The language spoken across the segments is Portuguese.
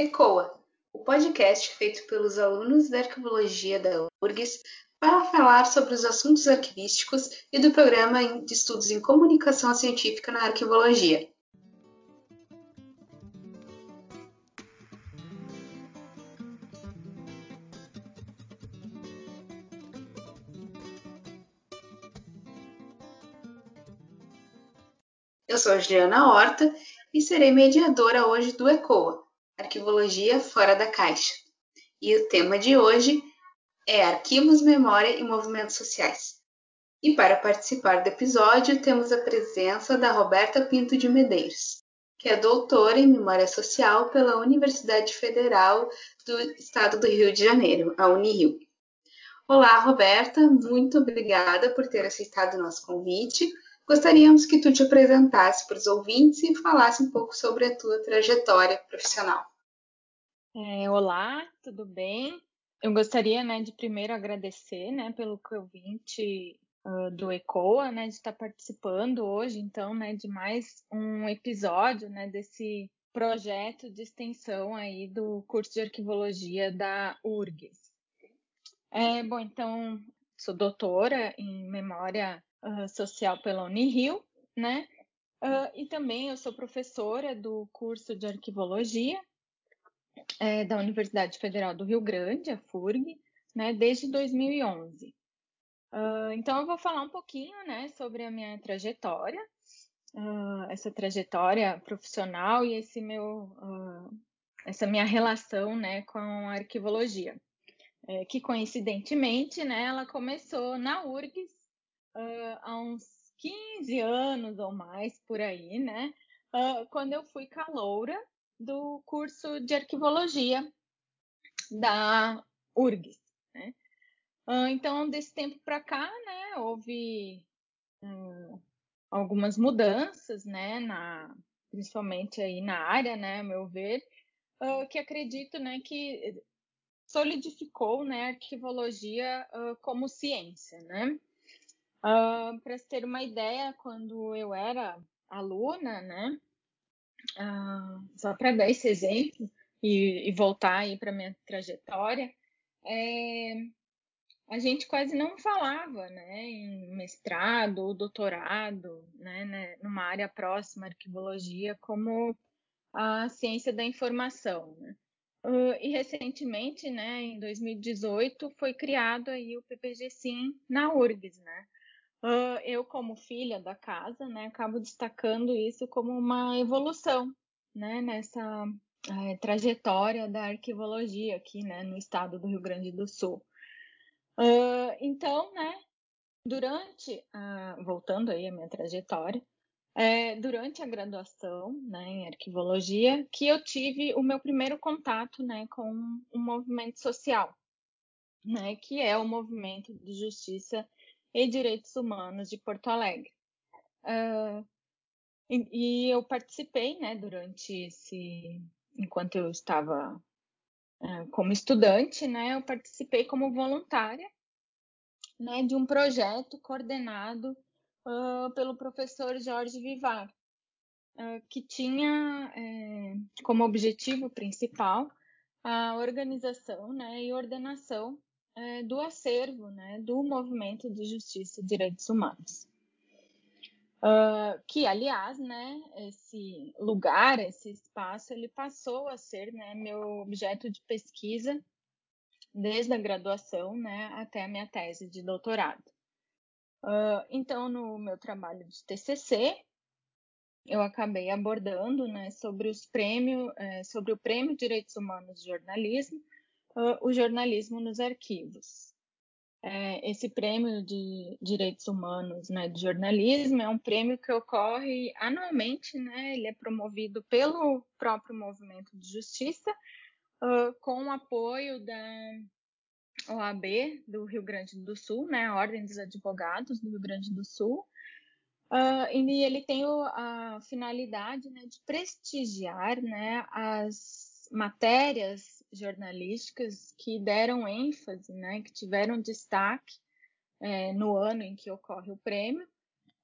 ECOA, o podcast feito pelos alunos da Arquivologia da URGS para falar sobre os assuntos arquivísticos e do Programa de Estudos em Comunicação Científica na Arquivologia. Eu sou a Juliana Horta e serei mediadora hoje do ECOA, Arquivologia Fora da Caixa. E o tema de hoje é Arquivos, Memória e Movimentos Sociais. E para participar do episódio, temos a presença da Roberta Pinto de Medeiros, que é doutora em Memória Social pela Universidade Federal do Estado do Rio de Janeiro, a Unirio. Olá, Roberta, muito obrigada por ter aceitado o nosso convite Gostaríamos que tu te apresentasse para os ouvintes e falasse um pouco sobre a tua trajetória profissional. É, olá, tudo bem? Eu gostaria, né, de primeiro agradecer, né, pelo convite uh, do ECOA, né, de estar participando hoje, então, né, de mais um episódio, né, desse projeto de extensão aí do curso de arquivologia da URGS. É, bom, então, sou doutora em memória uh, social pela Unirio, né? Uh, e também eu sou professora do curso de arquivologia é, da Universidade Federal do Rio Grande, a FURG, né, desde 2011. Uh, então eu vou falar um pouquinho, né, sobre a minha trajetória, uh, essa trajetória profissional e esse meu, essa minha relação, né, com a arquivologia, é, que coincidentemente, né, ela começou na URGS uh, há uns 15 anos ou mais por aí, né? Uh, quando eu fui caloura do curso de arquivologia da URGS. Né? Uh, então, desse tempo para cá, né, houve algumas mudanças, né, na, principalmente aí na área, né, a meu ver, que acredito, né, que solidificou, né, a arquivologia como ciência, né? Uh, Para ter uma ideia, quando eu era aluna, né? Uh, só para dar esse exemplo e, e voltar aí para minha trajetória, é, a gente quase não falava, né, em mestrado ou doutorado, né, né, numa área próxima à arquivologia, como a ciência da informação, né? Uh, e recentemente, né, em 2018, foi criado aí o PPG Sim na URGS, né? Uh, eu, como filha da casa, né, acabo destacando isso como uma evolução né, nessa é, trajetória da arquivologia aqui né, no estado do Rio Grande do Sul. Uh, então, né, durante, voltando aí a minha trajetória, é, durante a graduação né, em arquivologia, que eu tive o meu primeiro contato né, com um movimento social, né, que é o movimento de justiça e Direitos Humanos de Porto Alegre. Uh, e, e, eu participei, né, durante esse, enquanto eu estava uh, como estudante, né, eu participei como voluntária, né, de um projeto coordenado uh, pelo professor Jorge Vivar, que tinha eh, como objetivo principal a organização, né, e ordenação é, do acervo né, do movimento de justiça e direitos humanos. Uh, que, aliás, né, esse lugar, esse espaço, ele passou a ser né, meu objeto de pesquisa desde a graduação né, até a minha tese de doutorado. Uh, então, no meu trabalho de TCC, eu acabei abordando né, sobre os prêmios, eh, sobre o Prêmio Direitos Humanos de Jornalismo, uh, o jornalismo nos arquivos. É, esse prêmio de direitos humanos né, de jornalismo é um prêmio que ocorre anualmente, né, ele é promovido pelo próprio movimento de justiça, uh, com o apoio da OAB do Rio Grande do Sul, né, a Ordem dos Advogados do Rio Grande do Sul, uh, e ele tem o, a finalidade né, de prestigiar né, as matérias jornalísticas que deram ênfase, né, que tiveram destaque é, no ano em que ocorre o prêmio,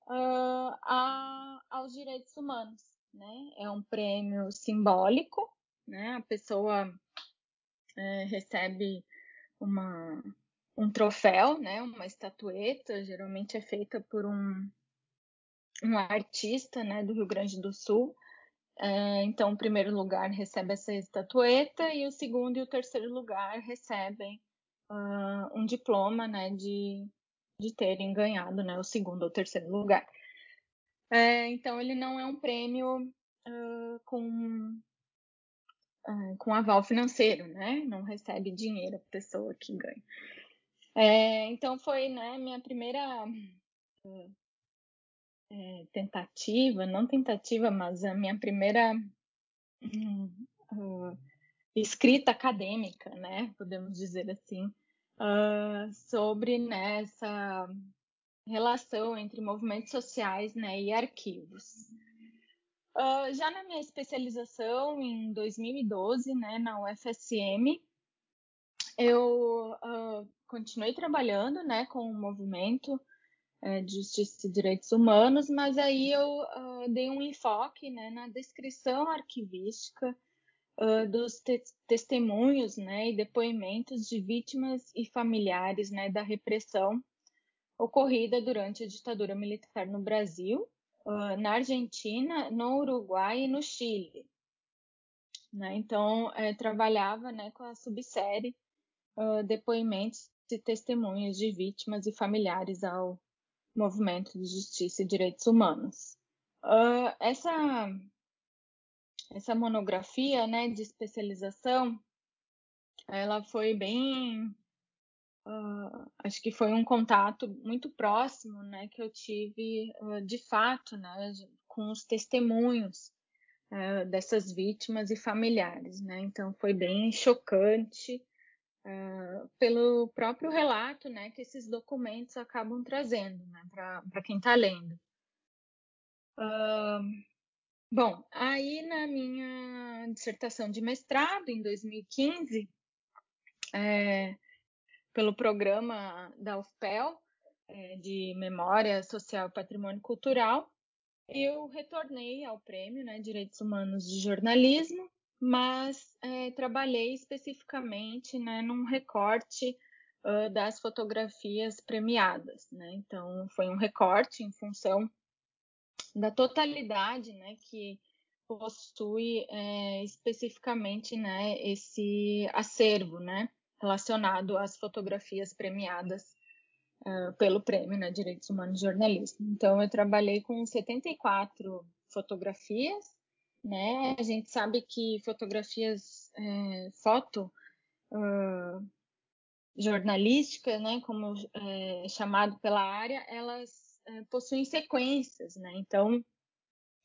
uh, a, aos direitos humanos. Né? É um prêmio simbólico, né? A pessoa é, recebe uma, um troféu, né? Uma estatueta, geralmente é feita por um, um artista, né? Do Rio Grande do Sul. É, então, o primeiro lugar recebe essa estatueta e o segundo e o terceiro lugar recebem uh, um diploma, né? De, de terem ganhado, né? O segundo ou terceiro lugar. É, então, ele não é um prêmio uh, com uh, com aval financeiro, né? Não recebe dinheiro a pessoa que ganha. É, então foi, né, minha primeira é, tentativa, não tentativa, mas a minha primeira uh, escrita acadêmica, né? Podemos dizer assim, sobre né, essa relação entre movimentos sociais, né, e arquivos. Uh, já na minha especialização em 2012, né, na UFSM, eu uh, continuei trabalhando, né, com o movimento uh, de justiça e direitos humanos, mas aí eu uh, dei um enfoque, né, na descrição arquivística dos te testemunhos, né, e depoimentos de vítimas e familiares, né, da repressão ocorrida durante a ditadura militar no Brasil uh, na Argentina, no Uruguai e no Chile. Né? Então, é, trabalhava né, com a subsérie uh, Depoimentos e Testemunhos de Vítimas e Familiares ao Movimento de Justiça e Direitos Humanos. Uh, essa, essa monografia né, de especialização, ela foi bem Uh, acho que foi um contato muito próximo, né, que eu tive uh, de fato, né, com os testemunhos uh, dessas vítimas e familiares, né. Então foi bem chocante pelo próprio relato, né, que esses documentos acabam trazendo, né, para quem está lendo. bom, aí na minha dissertação de mestrado em 2015 é, pelo programa da UFPEL, é, de Memória Social e Patrimônio Cultural, eu retornei ao prêmio né, Direitos Humanos de Jornalismo, mas é, trabalhei especificamente né, num recorte uh, das fotografias premiadas. Né? Então, foi um recorte em função da totalidade né, que possui é, especificamente né, esse acervo, né? relacionado às fotografias premiadas uh, pelo Prêmio né, Direitos Humanos de Jornalismo. Então, eu trabalhei com 74 fotografias, né? A gente sabe que fotografias, é, foto uh, jornalística, né, como é chamado pela área, elas é, possuem sequências, né? Então,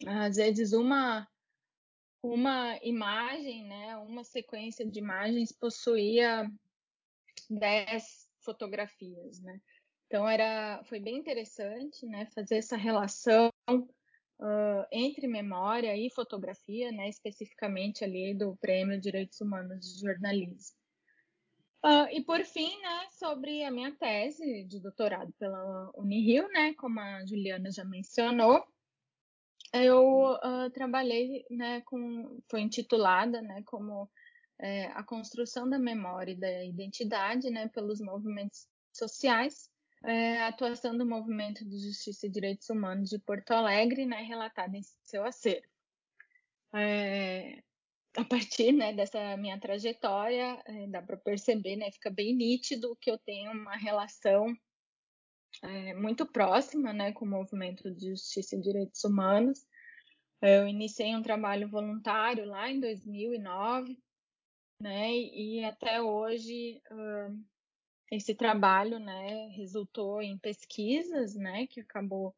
às vezes uma uma imagem, né, uma sequência de imagens possuía 10 fotografias, né? Então era, foi bem interessante, né, fazer essa relação uh, entre memória e fotografia, né, especificamente ali do Prêmio Direitos Humanos de Jornalismo. Uh, e por fim, né, sobre a minha tese de doutorado pela Unirio, né, como a Juliana já mencionou, eu uh, trabalhei, né, com, foi intitulada, né, como é, a construção da memória e da identidade né, pelos movimentos sociais, é, a atuação do Movimento de Justiça e Direitos Humanos de Porto Alegre, né, relatada em seu acervo. É, a partir né, dessa minha trajetória, é, dá para perceber, né, fica bem nítido que eu tenho uma relação é, muito próxima né, com o Movimento de Justiça e Direitos Humanos. Eu iniciei um trabalho voluntário lá em 2009, né? E até hoje esse trabalho, né, resultou em pesquisas, né, que acabou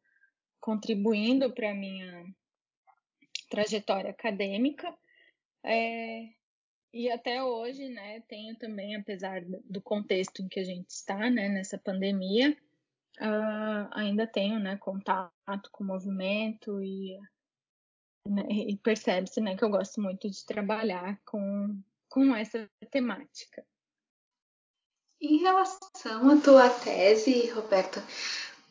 contribuindo para a minha trajetória acadêmica. É, e até hoje, né, tenho também, apesar do contexto em que a gente está, né, nessa pandemia, uh, ainda tenho, né, contato com o movimento e, né, e percebe-se, né, que eu gosto muito de trabalhar com com essa temática. Em relação à tua tese, Roberta,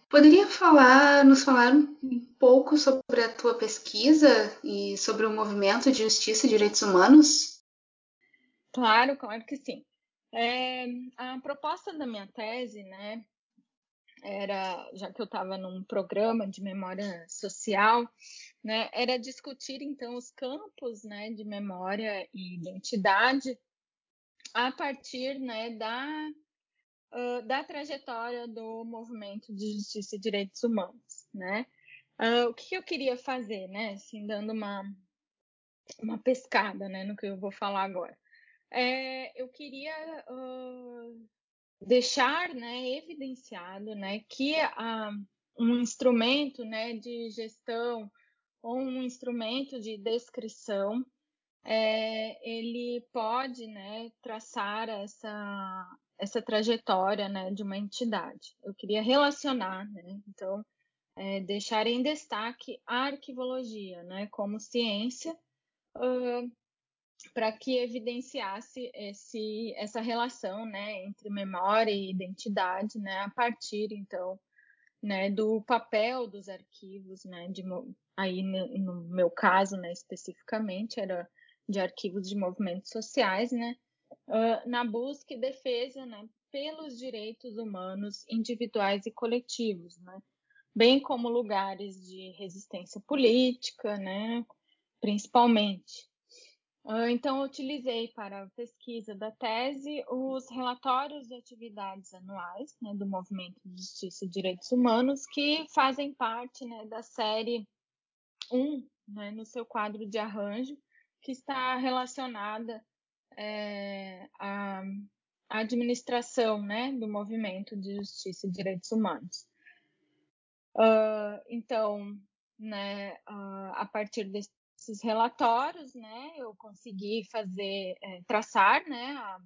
poderia falar, nos falar um pouco sobre a tua pesquisa e sobre o movimento de justiça e direitos humanos? Claro, claro que sim. É, a proposta da minha tese, né, era, já que eu estava num programa de memória social, né, era discutir então os campos, né, de memória e identidade a partir, né, da uh, da trajetória do movimento de justiça e direitos humanos, né? Uh, o que eu queria fazer, né, assim, dando uma uma pescada, né, no que eu vou falar agora. É, eu queria uh, deixar né, evidenciado né, que uh, um instrumento né, de gestão ou um instrumento de descrição é, ele pode né, traçar essa, essa trajetória né, de uma entidade. Eu queria relacionar, né, então, é, deixar em destaque a arquivologia né, como ciência uh, para que evidenciasse esse, essa relação né, entre memória e identidade, né, a partir, então, né, do papel dos arquivos, né, de, aí no, no meu caso, né, especificamente, era de arquivos de movimentos sociais, né, uh, na busca e defesa, né, pelos direitos humanos individuais e coletivos, né, bem como lugares de resistência política, né, principalmente. Ah, então, utilizei para a pesquisa da tese os relatórios de atividades anuais né, do Movimento de Justiça e Direitos Humanos, que fazem parte né, da série 1, né, no seu quadro de arranjo, que está relacionada é, à, administração né, do Movimento de Justiça e Direitos Humanos. Uh, então, né, uh, a partir desse esses relatórios, né, eu consegui fazer, é, traçar, né, a,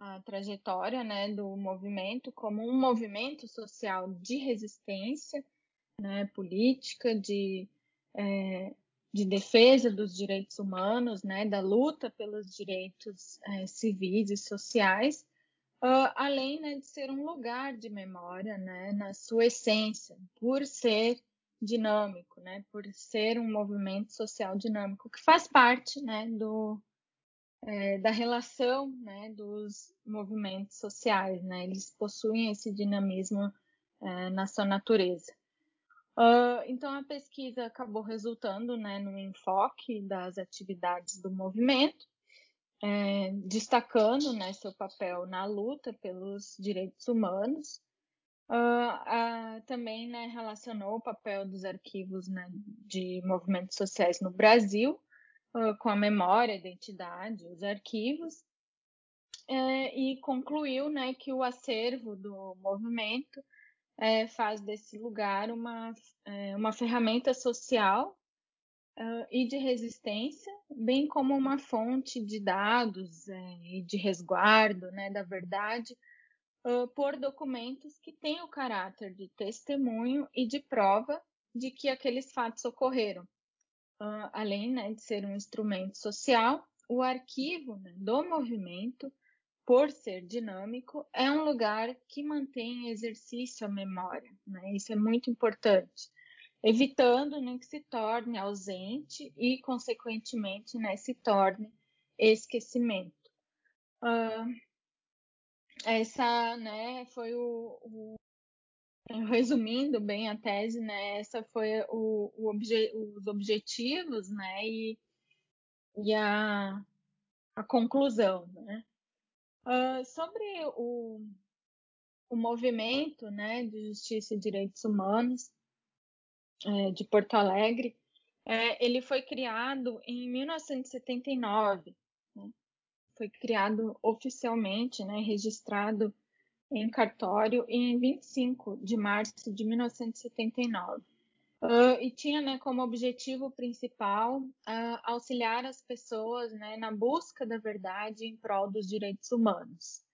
a trajetória, né, do movimento como um movimento social de resistência, né, política, de, é, de defesa dos direitos humanos, né, da luta pelos direitos é, civis e sociais, uh, além né, de ser um lugar de memória, né, na sua essência, por ser dinâmico, né, por ser um movimento social dinâmico, que faz parte, né, do, é, da relação, né, dos movimentos sociais, né, eles possuem esse dinamismo é, na sua natureza. Uh, então, a pesquisa acabou resultando, né, no enfoque das atividades do movimento, é, destacando, né, seu papel na luta pelos direitos humanos, Uh, uh, também né, relacionou o papel dos arquivos né, de movimentos sociais no Brasil com a memória, a identidade, os arquivos, é, e concluiu né, que o acervo do movimento é, faz desse lugar uma, é, uma ferramenta social e de resistência, bem como uma fonte de dados e de resguardo né, da verdade uh, por documentos que têm o caráter de testemunho e de prova de que aqueles fatos ocorreram. Uh, além né, de ser um instrumento social, o arquivo né, do movimento, por ser dinâmico, é um lugar que mantém exercício a memória. Né? Isso é muito importante, evitando né, que se torne ausente e, consequentemente, né, se torne esquecimento. Uh, essa, né, foi o, o, resumindo bem a tese, né, essa foi o, o obje, os objetivos, né, e, e a, a conclusão, né. Sobre o, o movimento, né, de justiça e direitos humanos é, de Porto Alegre, é, ele foi criado em 1979, foi criado oficialmente, né, registrado em cartório em 25 de março de 1979. Uh, e tinha né, como objetivo principal uh, auxiliar as pessoas né, na busca da verdade em prol dos direitos humanos.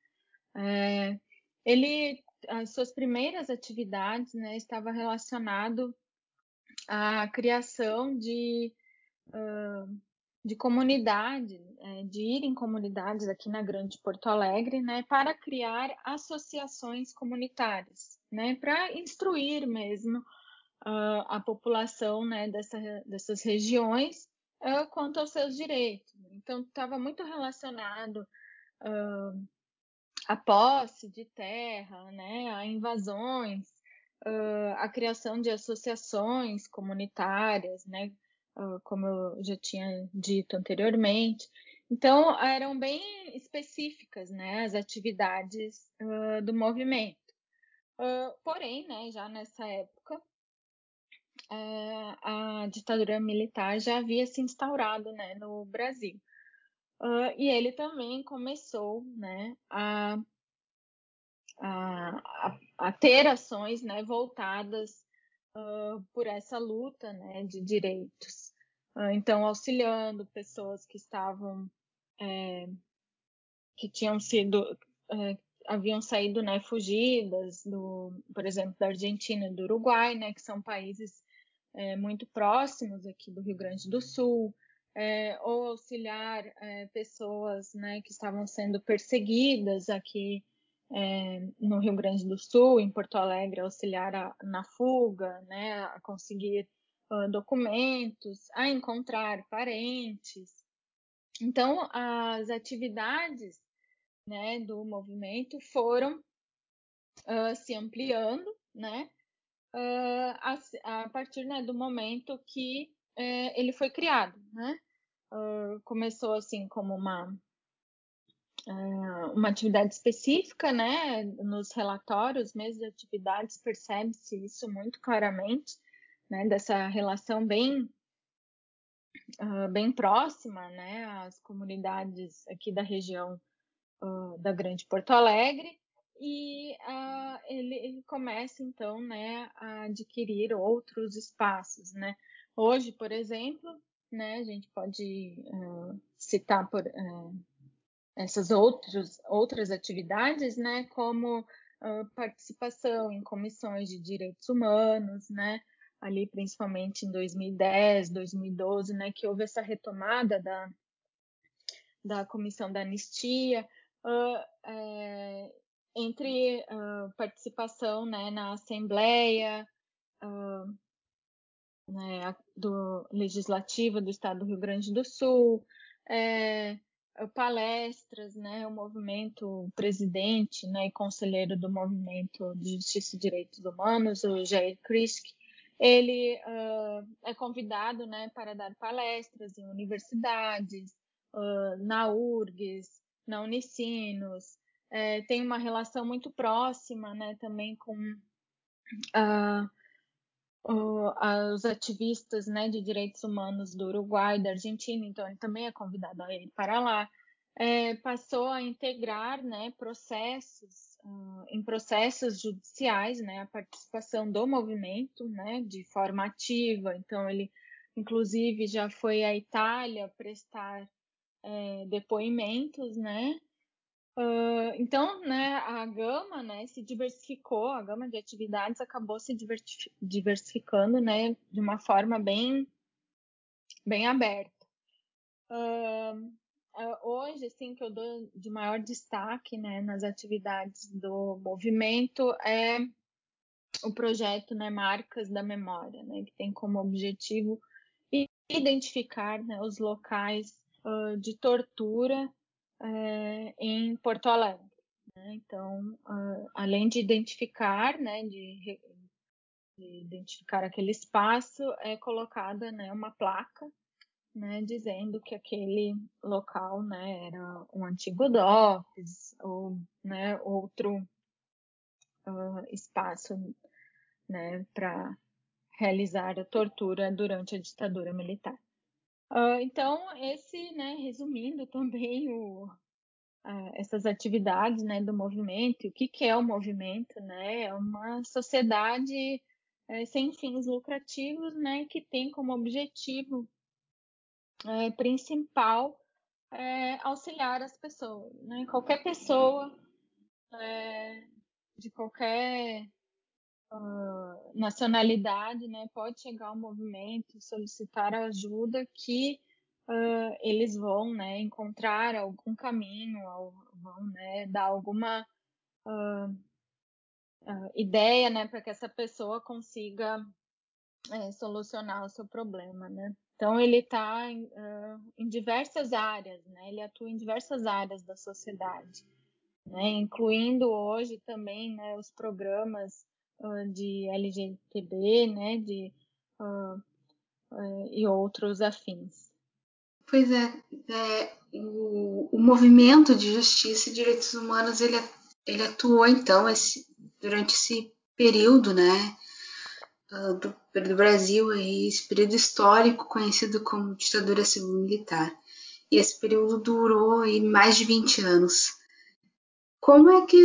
Uh, ele, as suas primeiras atividades né, estava relacionado à criação de de comunidade, é, de ir em comunidades aqui na Grande Porto Alegre, né, para criar associações comunitárias, né, para instruir mesmo uh, a população, né, dessa, dessas regiões uh, quanto aos seus direitos. Então, estava muito relacionado uh, à posse de terra, né, a invasões, uh, a criação de associações comunitárias, né, uh, como eu já tinha dito anteriormente. Então, eram bem específicas né, as atividades do movimento. porém, né, já nessa época, a ditadura militar já havia se instaurado né, no Brasil. Uh, e ele também começou né, a, a, a, ter ações né, voltadas uh, por essa luta né, de direitos. Uh, então, auxiliando pessoas que estavam, é, que tinham sido, é, haviam saído né, fugidas, do, por exemplo, da Argentina e do Uruguai, né, que são países é, muito próximos aqui do Rio Grande do Sul, é, ou auxiliar é, pessoas né, que estavam sendo perseguidas aqui é, no Rio Grande do Sul, em Porto Alegre, auxiliar a, na fuga, né, a conseguir uh, documentos, a encontrar parentes. Então, as atividades né, do movimento foram uh, se ampliando, né, uh, a, a, partir né, do momento que uh, ele foi criado. Né? Uh, começou assim como uma, uma atividade específica, né? nos relatórios mesmo de atividades percebe-se isso muito claramente, né? dessa relação bem Uh, bem próxima né, às comunidades aqui da região uh, da Grande Porto Alegre, e uh, ele, começa então né, a adquirir outros espaços. Né? Hoje, por exemplo, né, a gente pode uh, citar por, uh, essas outros, outras atividades, né, como participação em comissões de direitos humanos, né, ali principalmente em 2010, 2012, né, que houve essa retomada da, da comissão da anistia, é, entre uh, participação né, na Assembleia uh, né, do Legislativa do Estado do Rio Grande do Sul, é, palestras, né, o movimento presidente né, e conselheiro do movimento de Justiça e Direitos Humanos, o Jair Krisk, ele uh, é convidado né, para dar palestras em universidades, na URGS, na Unicinos, é, tem uma relação muito próxima né, também com uh, uh, os ativistas né, de direitos humanos do Uruguai, da Argentina, então ele também é convidado a ir para lá. É, passou a integrar né, processos, uh, em processos judiciais, né, a participação do movimento né, de forma ativa, então ele inclusive já foi à Itália prestar é, depoimentos, né, Uh, então, né, a gama, né, se diversificou, a gama de atividades acabou se diversificando, né, de uma forma bem, bem aberta. Uh, hoje, assim, que eu dou de maior destaque, né, nas atividades do movimento é o projeto, né, Marcas da Memória, né, que tem como objetivo identificar, né, os locais uh, de tortura é, em Porto Alegre. Né? Então, uh, além de identificar, né, de, de, identificar aquele espaço, é colocada né, uma placa né, dizendo que aquele local né, era um antigo DOPS ou né, outro uh, espaço né, para realizar a tortura durante a ditadura militar. Uh, então, esse, né, resumindo também o, uh, essas atividades né, do movimento, o que, que é o movimento, né? É uma sociedade é, sem fins lucrativos, né, que tem como objetivo é, principal é, auxiliar as pessoas, né? Qualquer pessoa de qualquer uh, nacionalidade, né, pode chegar ao movimento, solicitar ajuda que uh, eles vão, né, encontrar algum caminho, vão, né, dar alguma uh, ideia, né, para que essa pessoa consiga é, solucionar o seu problema, né. Então, ele está em, em, diversas áreas, né? ele atua em diversas áreas da sociedade, né? incluindo hoje também né, os programas uh, de LGTB né, de, uh, e outros afins. Pois é, é o, o, movimento de justiça e direitos humanos ele, ele atuou então esse, durante esse período, né? do, do Brasil, aí, esse período histórico conhecido como ditadura civil-militar. E esse período durou aí, mais de 20 anos. Como é que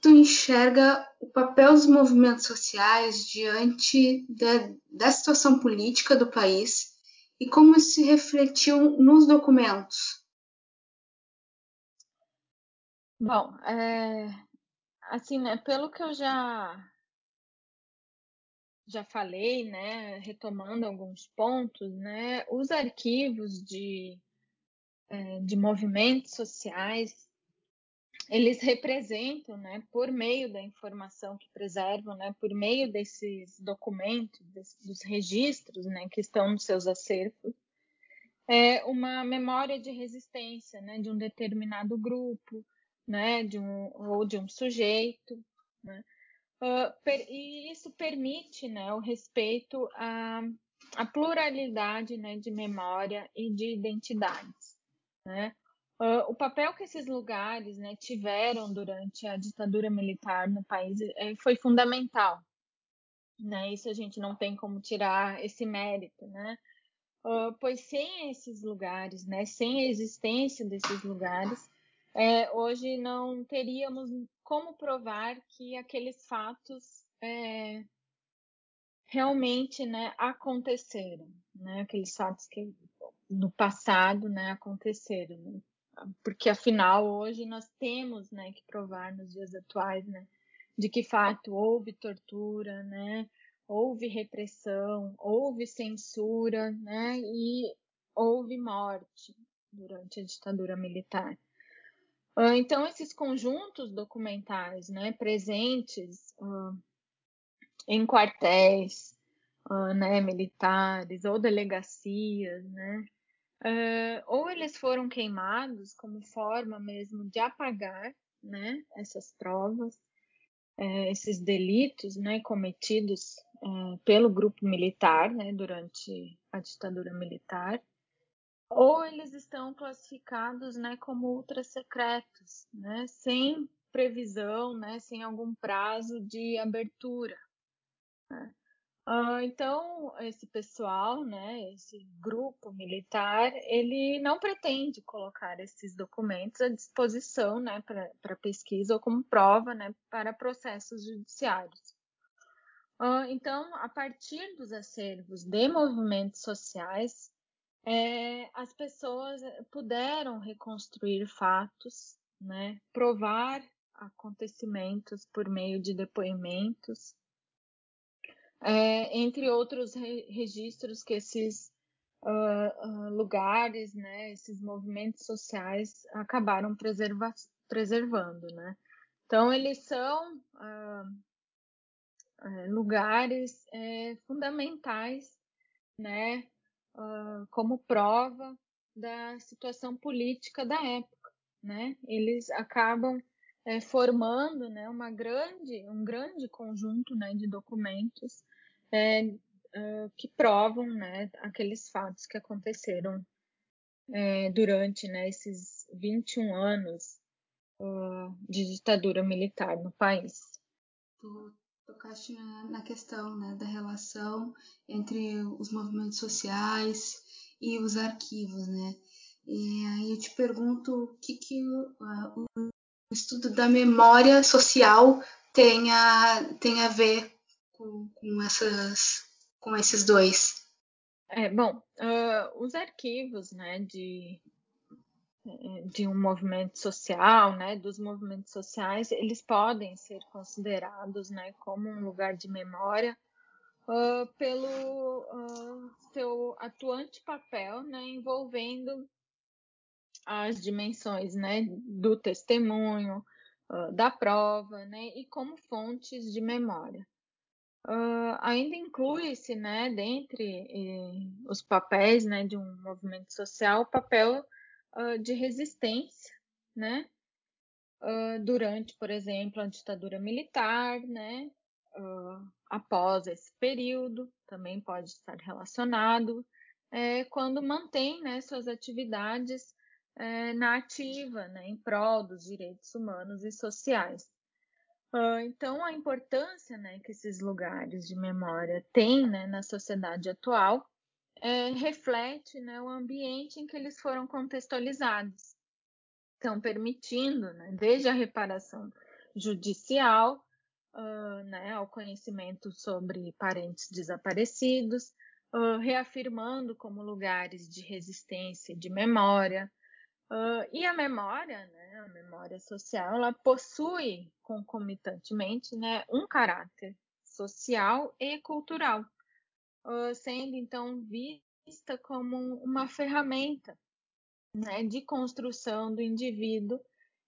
tu enxerga o papel dos movimentos sociais diante da, da situação política do país e como isso se refletiu nos documentos? Bom, é, assim, né, pelo que eu já já falei, né, retomando alguns pontos, né, os arquivos de, é, de movimentos sociais, eles representam, né, por meio da informação que preservam, né, por meio desses documentos, dos registros, né, que estão nos seus acervos, é uma memória de resistência, né, de um determinado grupo, né, de um ou de um sujeito, né, Uh, per, e isso permite né, o respeito à, à pluralidade né, de memória e de identidades. Né? Uh, o papel que esses lugares né, tiveram durante a ditadura militar no país é, foi fundamental. Né? Isso a gente não tem como tirar esse mérito, né? Uh, pois sem esses lugares, né, sem a existência desses lugares, é, hoje não teríamos como provar que aqueles fatos é, realmente né, aconteceram, né, aqueles fatos que no passado né, aconteceram. Porque afinal hoje nós temos né, que provar nos dias atuais né, de que fato houve tortura, né, houve repressão, houve censura né, e houve morte durante a ditadura militar. Ah, então, esses conjuntos documentais né, presentes uh, em quartéis uh, né, militares ou delegacias, né, uh, ou eles foram queimados como forma mesmo de apagar né, essas provas, eh, esses delitos né, cometidos eh, pelo grupo militar né, durante a ditadura militar ou eles estão classificados né, como ultra secretos, né, sem previsão, né, sem algum prazo de abertura. Né. Uh, então, esse pessoal, né, esse grupo militar, ele não pretende colocar esses documentos à disposição né, para pesquisa ou como prova né, para processos judiciários. Uh, então, a partir dos acervos de movimentos sociais, é, as pessoas puderam reconstruir fatos, né, provar acontecimentos por meio de depoimentos, é, entre outros re registros que esses uh, uh, lugares, né, esses movimentos sociais acabaram preserva preservando, né. Então eles são uh, lugares é, fundamentais, né, como prova da situação política da época, né? Eles acabam é, formando, né, uma grande, um grande conjunto, né, de documentos é, uh, que provam, né, aqueles fatos que aconteceram é, durante, né, esses 21 anos uh, de ditadura militar no país tocaste na, questão né, da relação entre os movimentos sociais e os arquivos, né? E aí eu te pergunto o que, que uh, o estudo da memória social tem a, tem a ver com, com, essas, com esses dois. É, bom, uh, os arquivos né, de, de um movimento social, né, dos movimentos sociais, eles podem ser considerados, né, como um lugar de memória uh, pelo uh, seu atuante papel, né, envolvendo as dimensões, né, do testemunho, da prova, né, e como fontes de memória. Uh, ainda inclui-se, né, dentre eh, os papéis, né, de um movimento social, o papel uh, de resistência, né, uh, durante, por exemplo, a ditadura militar, né, após esse período, também pode estar relacionado, é, quando mantém, né, suas atividades é, na ativa, né, em prol dos direitos humanos e sociais. Então, a importância né, que esses lugares de memória têm né, na sociedade atual é, reflete né, o ambiente em que eles foram contextualizados. Então, permitindo, né, desde a reparação judicial, uh, né, ao conhecimento sobre parentes desaparecidos, uh, reafirmando como lugares de resistência e de memória, Uh, e a memória, né, a memória social, ela possui concomitantemente né, um caráter social e cultural, uh, sendo então vista como uma ferramenta né, de construção do indivíduo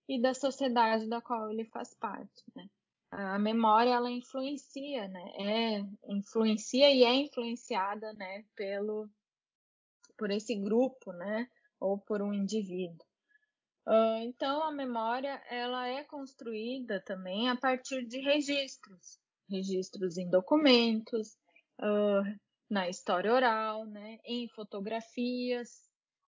e da sociedade da qual ele faz parte. Né? A memória ela influencia, né, é, influencia e é influenciada né, pelo, por esse grupo, né, ou por um indivíduo. Uh, então, a memória ela é construída também a partir de registros, registros em documentos, uh, na história oral, né, em fotografias.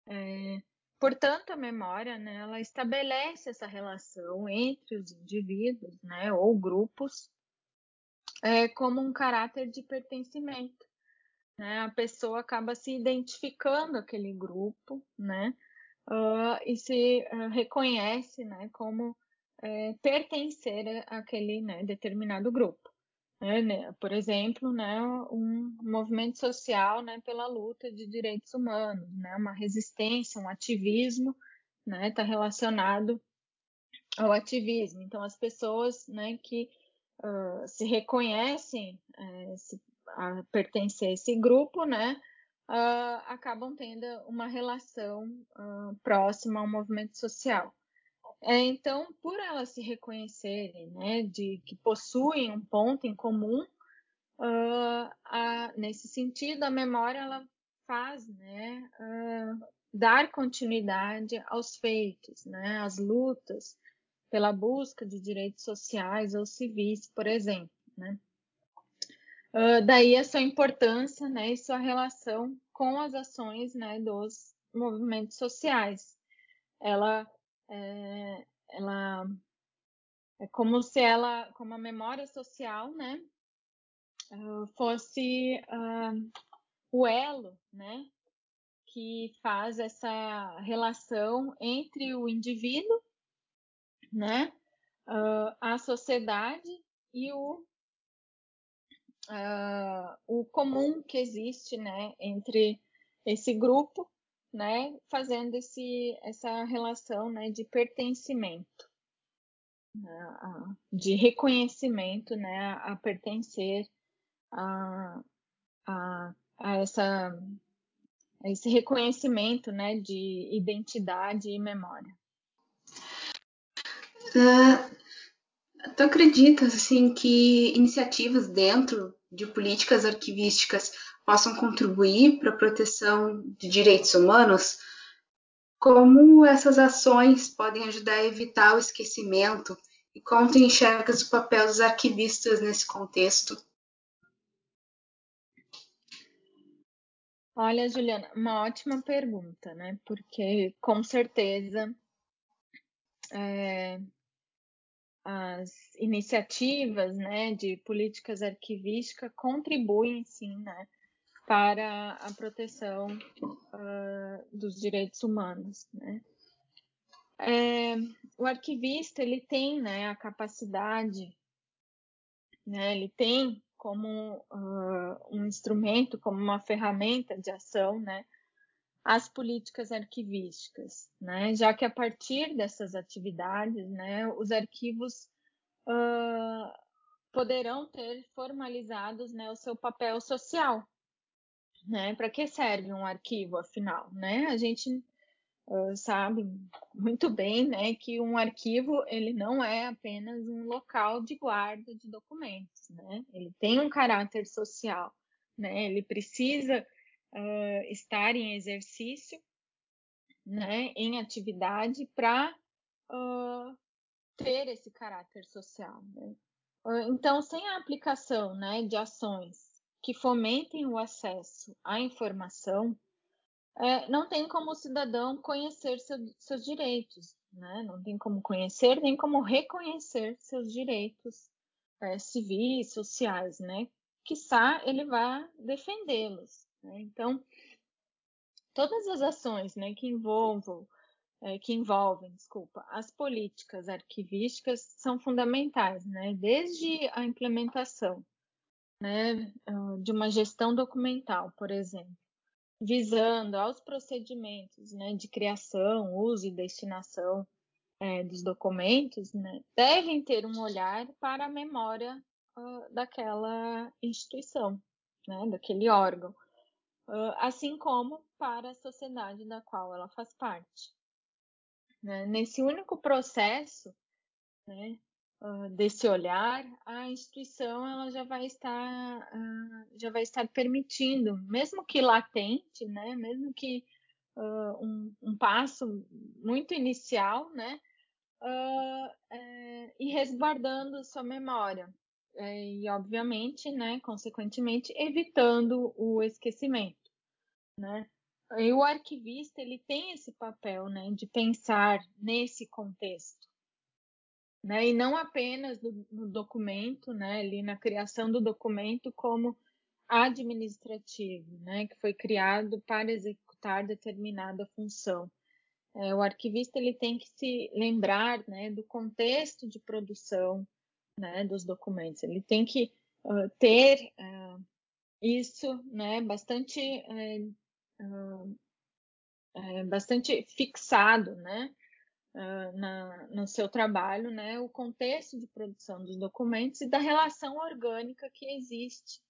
É, portanto, a memória né, ela estabelece essa relação entre os indivíduos né, ou grupos é, como um caráter de pertencimento. Né? A pessoa acaba se identificando aquele grupo, né? Uh, e se uh, reconhece, né, como é, pertencer àquele né, determinado grupo. Né, né? Por exemplo, né, um movimento social né, pela luta de direitos humanos, né, uma resistência, um ativismo, está relacionado ao ativismo. Então, as pessoas que uh, se reconhecem é, se a pertencer a esse grupo, né, uh, acabam tendo uma relação uh, próxima ao movimento social. É, então, por elas se reconhecerem, né, de que possuem um ponto em comum, uh, a, nesse sentido, a memória ela faz, né, dar continuidade aos feitos, né, às lutas pela busca de direitos sociais ou civis, por exemplo, né. Uh, daí a sua importância né, e sua relação com as ações né, dos movimentos sociais. Ela é, ela é como se ela, como a memória social, né, uh, fosse uh, o elo, né, que faz essa relação entre o indivíduo, né, a sociedade e o uh, o comum que existe né, entre esse grupo, né, fazendo esse, essa relação né, de pertencimento, uh, de reconhecimento né, a pertencer a, a, a essa esse reconhecimento né, de identidade e memória. Uh, Tu acreditas assim que iniciativas dentro de políticas arquivísticas possam contribuir para a proteção de direitos humanos? Como essas ações podem ajudar a evitar o esquecimento e como tu enxergas o papel dos arquivistas nesse contexto? Olha, Juliana, uma ótima pergunta, né? Porque com certeza é, as iniciativas né, de políticas arquivísticas contribuem, sim, né, para a proteção uh, dos direitos humanos. Né. É, o arquivista ele tem né, a capacidade, né, ele tem como uh, um instrumento, como uma ferramenta de ação, né, as políticas arquivísticas, né? já que a partir dessas atividades, né, os arquivos uh, poderão ter formalizados né, o seu papel social. Né? Para que serve um arquivo, afinal? Né? A gente uh, sabe muito bem, né, que um arquivo ele não é apenas um local de guarda de documentos, né? Ele tem um caráter social, né? Ele precisa uh, estar em exercício, né, em atividade para uh, ter esse caráter social. Né? Então, sem a aplicação né, de ações que fomentem o acesso à informação, é, não tem como o cidadão conhecer seu, seus direitos, né? não tem como conhecer nem como reconhecer seus direitos é, civis, sociais, né? Quiçá ele vá defendê-los. Né? Então, todas as ações né, que envolvam é, que envolvem, desculpa, as políticas arquivísticas são fundamentais, né? Desde a implementação, né, de uma gestão documental, por exemplo, visando aos procedimentos né, de criação, uso e destinação é, dos documentos, né, devem ter um olhar para a memória uh, daquela instituição, né, daquele órgão, assim como para a sociedade da qual ela faz parte. Né? Nesse único processo, né, uh, desse olhar, a instituição ela já vai estar uh, já vai estar permitindo, mesmo que latente, né, mesmo que uh, um, um, passo muito inicial, né, é, e resguardando sua memória e obviamente, né, consequentemente, evitando o esquecimento, né. E o arquivista ele tem esse papel, né, de pensar nesse contexto, né? E não apenas no, no documento, né, ali na criação do documento como administrativo, né, que foi criado para executar determinada função. É, o arquivista ele tem que se lembrar, né, do contexto de produção, né, dos documentos. Ele tem que uh, ter uh, isso, né, bastante uh, bastante fixado, né? na, no seu trabalho, né, o contexto de produção dos documentos e da relação orgânica que existe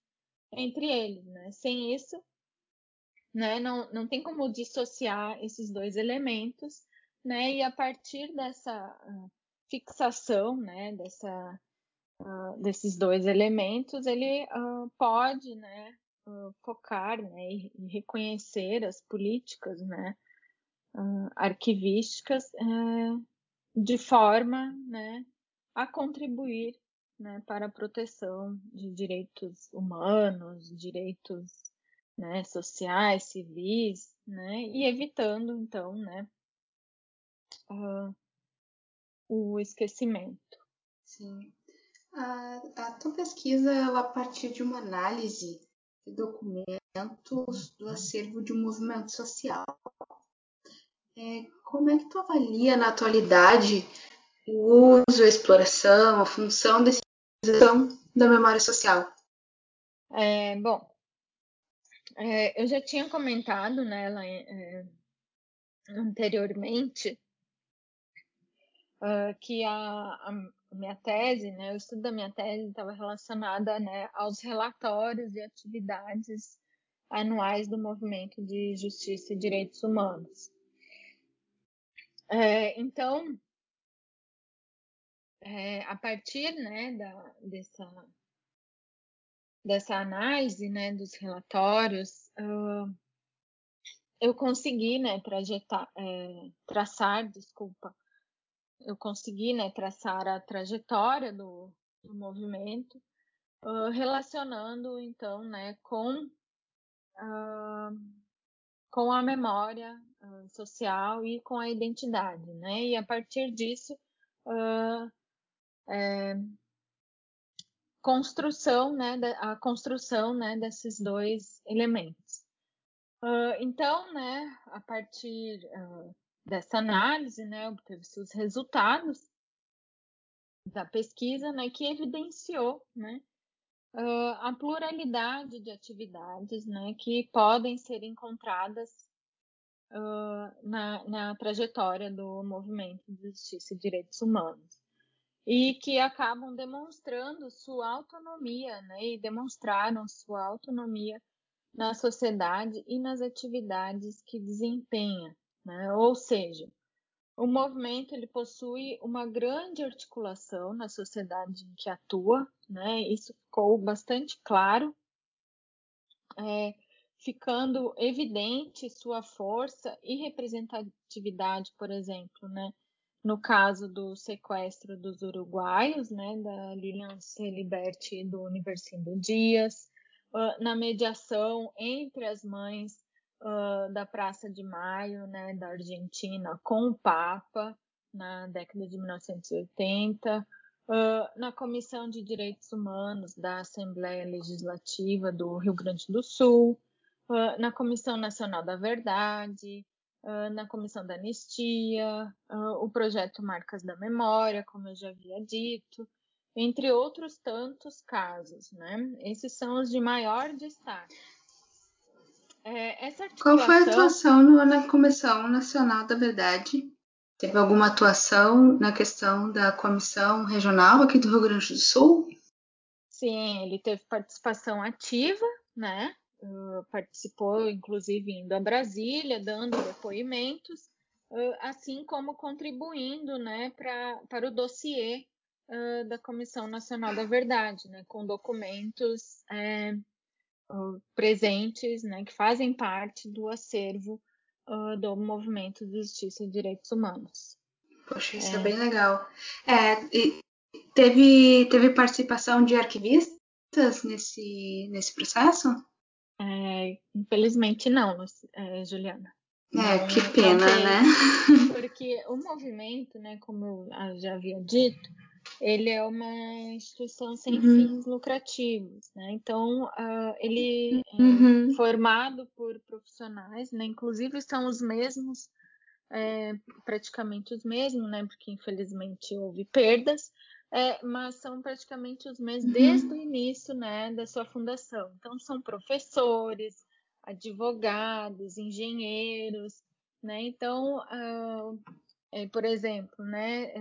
entre eles. Né? Sem isso, né, não, não tem como dissociar esses dois elementos, né, e a partir dessa fixação, né, dessa, uh, desses dois elementos, ele pode, né, focar, né, e reconhecer as políticas, né, uh, arquivísticas uh, de forma né, a contribuir né, para a proteção de direitos humanos, direitos né, sociais, civis, né, e evitando, então, né, uh, o esquecimento. Sim. A, a tua pesquisa, ela a partir de uma análise de documentos do acervo de um movimento social. É, como é que tu avalia na atualidade o uso, a exploração, a função desse da memória social? É, bom, é, eu já tinha comentado nela é, anteriormente uh, que a, a, minha tese, né, o estudo da minha tese estava relacionada né, aos relatórios e atividades anuais do movimento de justiça e direitos humanos. É, então, é, a partir né, da, dessa, dessa análise né, dos relatórios, uh, eu consegui né, trajetar, é, traçar, desculpa, eu consegui né, traçar a trajetória do, do movimento, uh, relacionando então né, com, uh, com a memória uh, social e com a identidade, né? E a partir disso, é, construção, né? A construção, né? Desses dois elementos. Então, né? A partir dessa análise, né? Obteve-se os resultados da pesquisa, né? Que evidenciou, né? Uh, a pluralidade de atividades né, que podem ser encontradas uh, na, na, trajetória do movimento de justiça e direitos humanos e que acabam demonstrando sua autonomia, né, e demonstraram sua autonomia na sociedade e nas atividades que desempenha, né? Ou seja, o movimento ele possui uma grande articulação na sociedade em que atua, né? Isso ficou bastante claro, é, ficando evidente sua força e representatividade, por exemplo, né? No caso do sequestro dos uruguaios, né? Da Lilian Celiberti e do Universindo Dias, na mediação entre as mães uh, da Praça de Maio, né, da Argentina, com o Papa, na década de 1980, uh, na Comissão de Direitos Humanos da Assembleia Legislativa do Rio Grande do Sul, uh, na Comissão Nacional da Verdade, na Comissão da Anistia, o projeto Marcas da Memória, como eu já havia dito, entre outros tantos casos, né? Esses são os de maior destaque. É, articulação... Qual foi a atuação no, na Comissão Nacional da Verdade? Teve alguma atuação na questão da comissão regional aqui do Rio Grande do Sul? Sim, ele teve participação ativa, né? Uh, participou, inclusive, indo a Brasília, dando depoimentos, uh, assim como contribuindo né, pra, para o dossiê uh, da Comissão Nacional da Verdade, né, com documentos presentes, né, que fazem parte do acervo uh, do movimento de justiça e direitos humanos. Poxa, isso é, é bem legal. É, teve, teve participação de arquivistas nesse, nesse processo? É, infelizmente não, é, Juliana. É, não, que pena, né? Porque o movimento, né, como eu já havia dito, ele é uma instituição sem uhum. fins lucrativos, né? Então, uh, ele é uhum. formado por profissionais, né? Inclusive são os mesmos, é, praticamente os mesmos, né? Porque infelizmente houve perdas, é, mas são praticamente os mesmos uhum. desde o início, né? Da sua fundação. Então, são professores, advogados, engenheiros, né? Então, uh, é, por exemplo, né?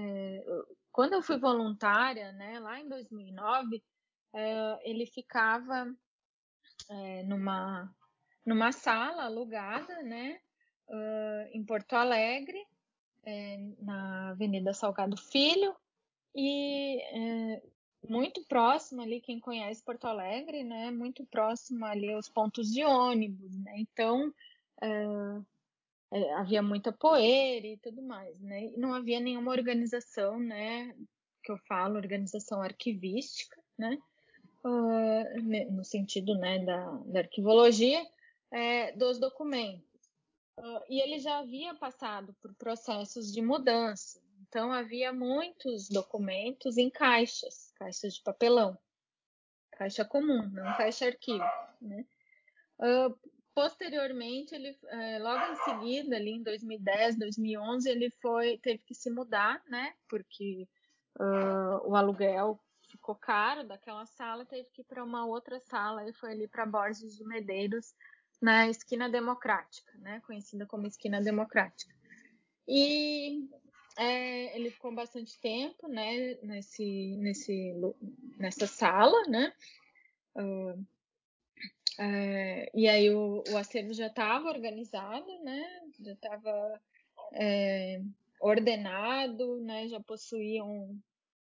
Quando eu fui voluntária, né, lá em 2009, é, ele ficava é, numa, numa sala alugada, né, uh, em Porto Alegre, é, na Avenida Salgado Filho, e muito próximo ali, quem conhece Porto Alegre, né, muito próximo ali aos pontos de ônibus, né, então é, é, havia muita poeira e tudo mais, né? E não havia nenhuma organização, né? Que eu falo, organização arquivística, né? Uh, no sentido, né, da, da arquivologia é, dos documentos. Uh, e ele já havia passado por processos de mudança. Então, havia muitos documentos em caixas, caixas de papelão, caixa comum, não caixa arquivo, né? Uh, Posteriormente, ele, é, logo em seguida, ali em 2010, 2011, ele foi, teve que se mudar, né? Porque uh, o aluguel ficou caro daquela sala, teve que ir para uma outra sala e foi ali para Borges de Medeiros, na esquina democrática, né? Conhecida como esquina democrática. E é, ele ficou bastante tempo, né? Nesse, nesse, nessa sala, né? Uh, é, e aí o, o acervo já estava organizado, né? Já estava é, ordenado, né? Já possuía um,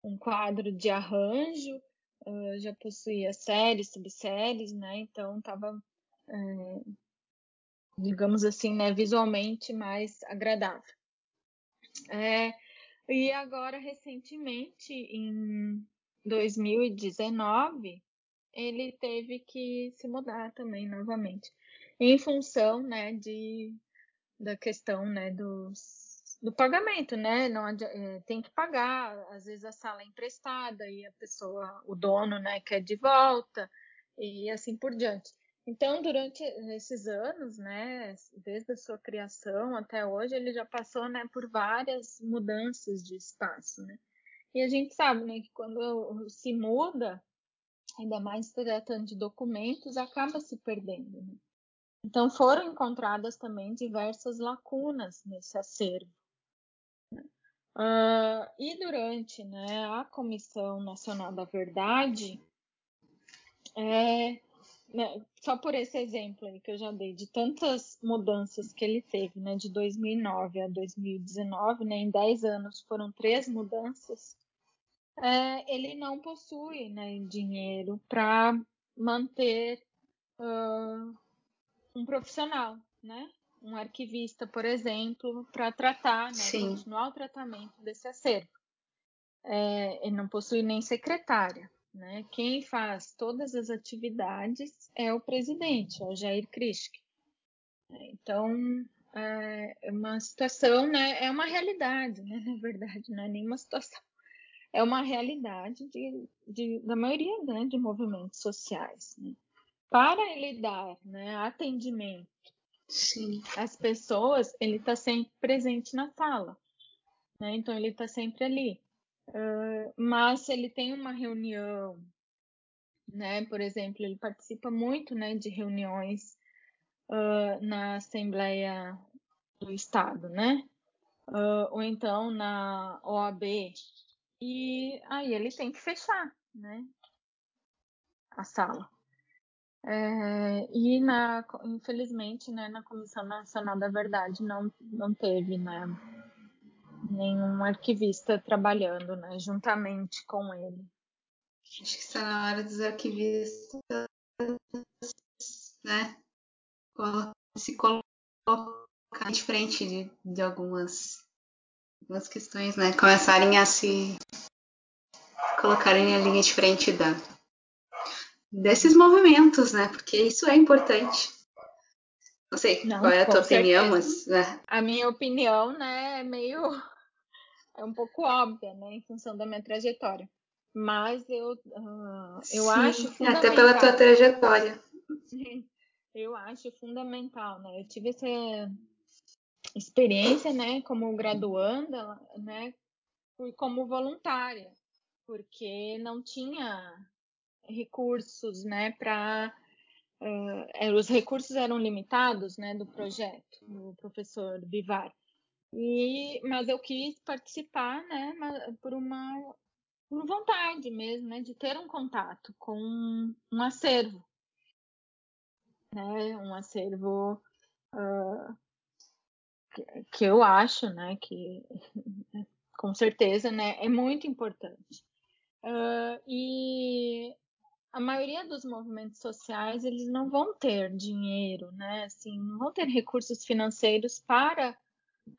um quadro de arranjo, uh, já possuía séries, subséries, né? Então estava, é, digamos assim, né? Visualmente mais agradável. E agora, recentemente, em 2019, ele teve que se mudar também novamente, em função, né, de, da questão, né, dos, do pagamento, né, não é, tem que pagar, às vezes a sala é emprestada e a pessoa, o dono, né, quer de volta e assim por diante. Então, durante esses anos, né, desde a sua criação até hoje, ele já passou, né, por várias mudanças de espaço, né? E a gente sabe, né, que quando se muda, ainda mais tratando de documentos, acaba se perdendo. Né? Então, foram encontradas também diversas lacunas nesse acervo. Uh, e durante né, a Comissão Nacional da Verdade, é, né, só por esse exemplo que eu já dei, de tantas mudanças que ele teve, né, de 2009 a 2019, né, em 10 anos foram três mudanças, é, ele não possui né, dinheiro para manter uh, um profissional, né? Um arquivista, por exemplo, para tratar, né, continuar o tratamento desse acervo. É, ele não possui nem secretária. Né? Quem faz todas as atividades é o presidente, é o Jair Krischke. Então, é uma situação, né? é uma realidade, né? na verdade, não é nenhuma situação. É uma realidade de, de da maioria né, de movimentos sociais. Né? Para ele dar né, atendimento Sim. às pessoas, ele está sempre presente na sala. Né? Então, ele está sempre ali. Uh, mas ele tem uma reunião, né? Por exemplo, ele participa muito, né, de reuniões uh, na Assembleia do Estado, né? Uh, ou então na OAB e aí ele tem que fechar, né? A sala. É, e na, infelizmente, né, na Comissão Nacional da Verdade não, não teve, né? nenhum arquivista trabalhando, né, juntamente com ele. Acho que está na hora dos arquivistas, né, se colocar de frente de, de algumas, algumas questões, né, começarem a se colocarem na linha de frente da desses movimentos, né, porque isso é importante. Não sei Não, qual é a tua certeza. opinião, mas. Né? A minha opinião, né, é meio é um pouco óbvia, né, em função da minha trajetória. Mas eu, uh, eu Sim, acho fundamental. Até pela tua trajetória. Eu acho fundamental, né? Eu tive essa experiência, né, como graduanda, né, fui como voluntária, porque não tinha recursos, né, para uh, os recursos eram limitados, né, do projeto do professor Vivar. E, mas eu quis participar, né, por uma por vontade mesmo, né, de ter um contato com um acervo, né, um acervo uh, que, eu acho, né, que com certeza, né, é muito importante. Uh, e a maioria dos movimentos sociais eles não vão ter dinheiro, né, assim, não vão ter recursos financeiros para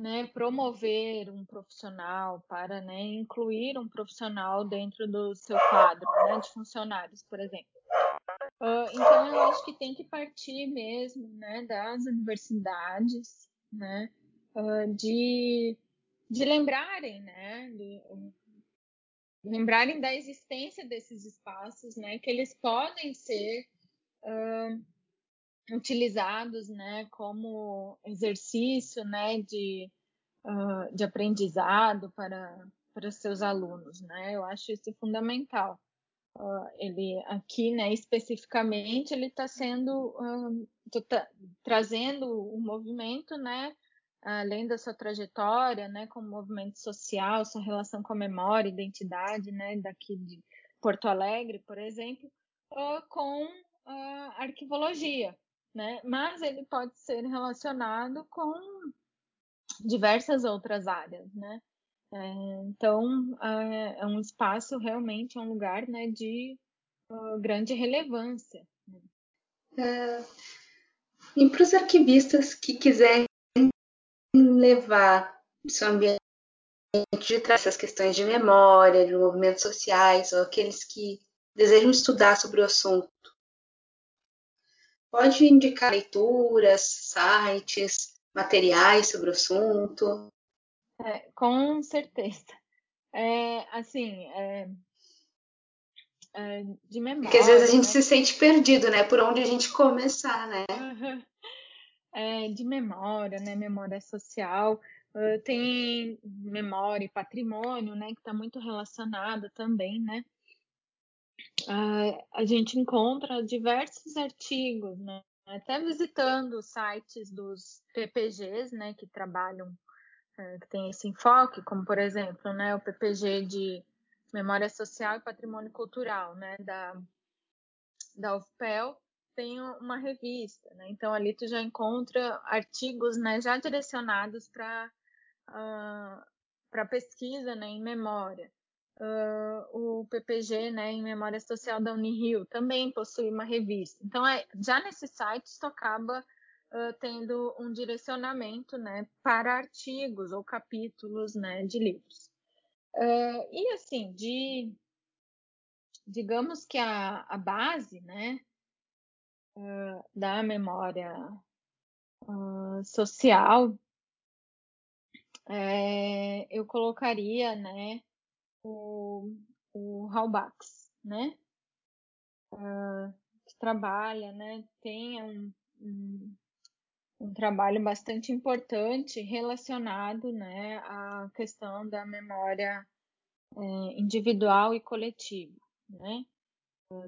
né, promover um profissional, para né, incluir um profissional dentro do seu quadro né, de funcionários, por exemplo. Uh, então, eu acho que tem que partir mesmo né, das universidades, né, de, de lembrarem, né, de, lembrarem da existência desses espaços, né, que eles podem ser uh, utilizados né, como exercício né, de, uh, de aprendizado para, para seus alunos. Né? Eu acho isso fundamental. Uh, ele aqui, né, especificamente, ele está sendo tá, trazendo o movimento, né, além da sua trajetória, né, como movimento social, sua relação com a memória, identidade, né, daqui de Porto Alegre, por exemplo, com a arquivologia, né? Mas ele pode ser relacionado com diversas outras áreas, né? É, então, é, é, um espaço realmente, é um lugar né, de uh, grande relevância. Né? É, e para os arquivistas que quiserem levar seu ambiente de trás essas questões de memória, de movimentos sociais, ou aqueles que desejam estudar sobre o assunto, Pode indicar leituras, sites, materiais sobre o assunto? É, com certeza. É, assim, é, é, de memória. Porque às vezes a gente né? se sente perdido, né? Por onde a gente começar, né? É, de memória, né? Memória social. Uh, tem memória e patrimônio, né? Que está muito relacionado também, né? a gente encontra diversos artigos, né? até visitando os sites dos PPGs, né, que trabalham, é, que tem esse enfoque, como por exemplo, né, o PPG de Memória Social e Patrimônio Cultural, né, da, da UFPEL, tem uma revista, né? Então ali tu já encontra artigos, né, já direcionados para uh, ah, para pesquisa, né, em memória. Uh, o PPG, né, em memória social da Unirio, também possui uma revista. Então, é, já nesse site tu acaba uh, tendo um direcionamento, né, para artigos ou capítulos, né, de livros. e assim, de digamos que a, a base, né, uh, da memória uh, social, é, eu colocaria, né, o, o né, uh, que trabalha, né, tem um, um, um trabalho bastante importante relacionado, né, à questão da memória é, individual e coletiva, né?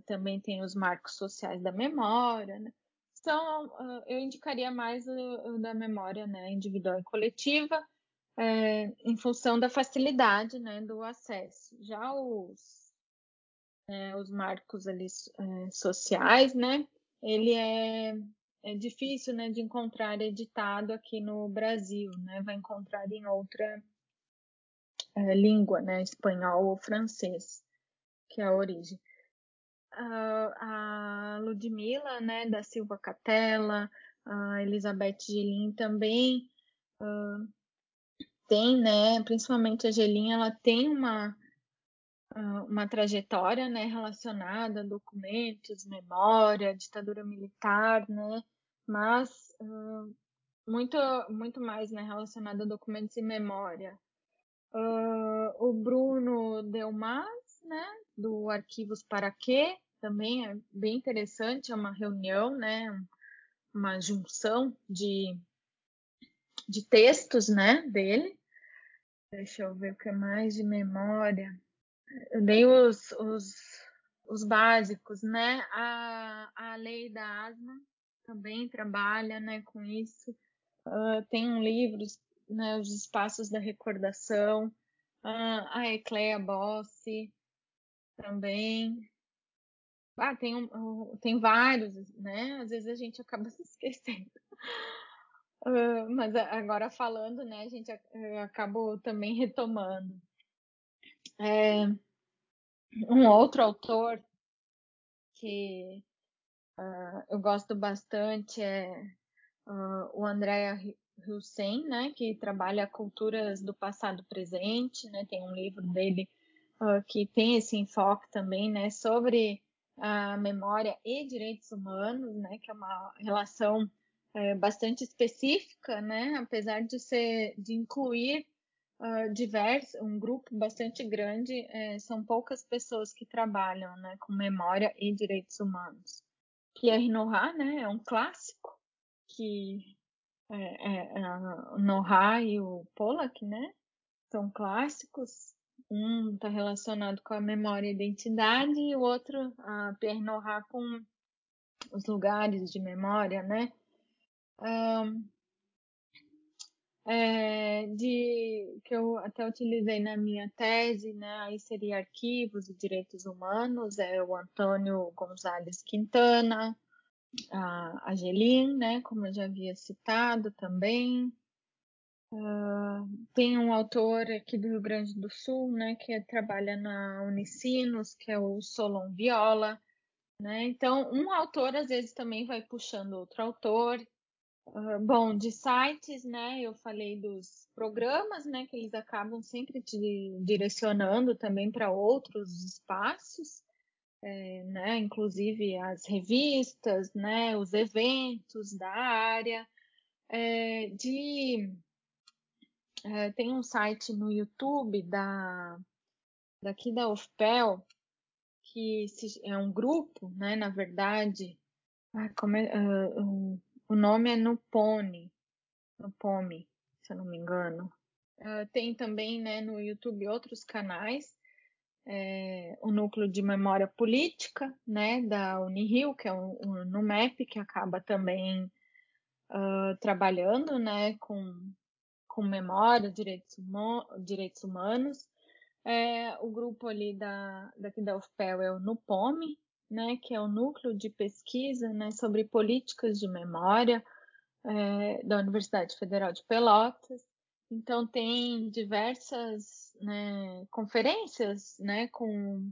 Também tem os marcos sociais da memória, né? Então, eu indicaria mais o, da memória né, individual e coletiva, é, em função da facilidade né, do acesso. Já os, é, os marcos ali, é, sociais, né, ele é, é difícil né, de encontrar editado aqui no Brasil, né, vai encontrar em outra é, língua, né, espanhol ou francês, que é a origem a Ludmila, né, da Silva Catella, a Elizabeth Gelin também uh, tem, né, principalmente a Gelin, ela tem uma, uh, uma trajetória, né, relacionada a documentos, memória, ditadura militar, né, mas uh, muito, muito mais, né, relacionada a documentos e memória. o Bruno Delmas, né, do Arquivos Para Quê, também é bem interessante, é uma reunião, né, uma junção de, de textos, né, dele. Deixa eu ver o que mais de memória. Eu os, os, os básicos, né, a, a lei da asma também trabalha, né, com isso. Uh, tem um livro, né, Os Espaços da Recordação, uh, a Ecleia Bossi, também. Ah, tem, um, tem vários, né? Às vezes a gente acaba se esquecendo. Uh, mas agora falando, né, a gente acabou também retomando. É, um outro autor que uh, eu gosto bastante é uh, o Andrea Hussein, né, que trabalha culturas do passado presente, né, tem um livro dele uh, que tem esse enfoque também, né, sobre a memória e direitos humanos, né, que é uma relação é, bastante específica, né, apesar de ser, de incluir uh, diverso, um grupo bastante grande, é, são poucas pessoas que trabalham, né, com memória e direitos humanos. Pierre Nora, né, é um clássico que é, é, é e o Pollack, né, são clássicos um está relacionado com a memória e identidade e o outro, a Pierre Nora, com os lugares de memória, né? Um, é, de que eu até utilizei na minha tese, né? Aí seria arquivos e direitos humanos, é o Antônio Gonzalez Quintana, a Angelim, né? Como eu já havia citado também, Uh, tem um autor aqui do Rio Grande do Sul, né, que trabalha na Unicinos, que é o Solon Viola, né? Então, um autor às vezes também vai puxando outro autor. Uh, bom, de sites, né? Eu falei dos programas, né? Que eles acabam sempre te direcionando também para outros espaços, é, né? Inclusive as revistas, né? Os eventos da área. É, de é, tem um site no YouTube da daqui da UFPEL que se, é um grupo, né? Na verdade, ah, é, uh, o nome é Nupone, Nupome, se eu não me engano. Uh, tem também, né, no YouTube outros canais, é, o núcleo de memória política, né, da Unirio, que é o, o NUMEP, que acaba também uh, trabalhando, né, com com memória, direitos, direitos humanos. É, o grupo ali da, daqui da UFPEL é o NUPOME, né, que é o núcleo de pesquisa né, sobre políticas de memória é, da Universidade Federal de Pelotas. Então tem diversas né, conferências né, com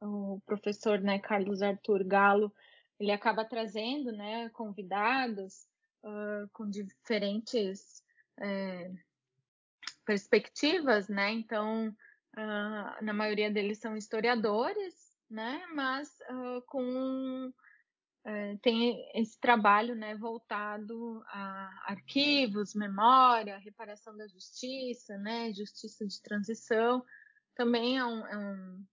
o professor né, Carlos Arthur Galo, ele acaba trazendo né, convidados uh, com diferentes é, perspectivas, né? Então, uh, na maioria deles são historiadores, né? Mas uh, com uh, tem esse trabalho, né? Voltado a arquivos, memória, reparação da justiça, né? Justiça de transição. Também é um, é um,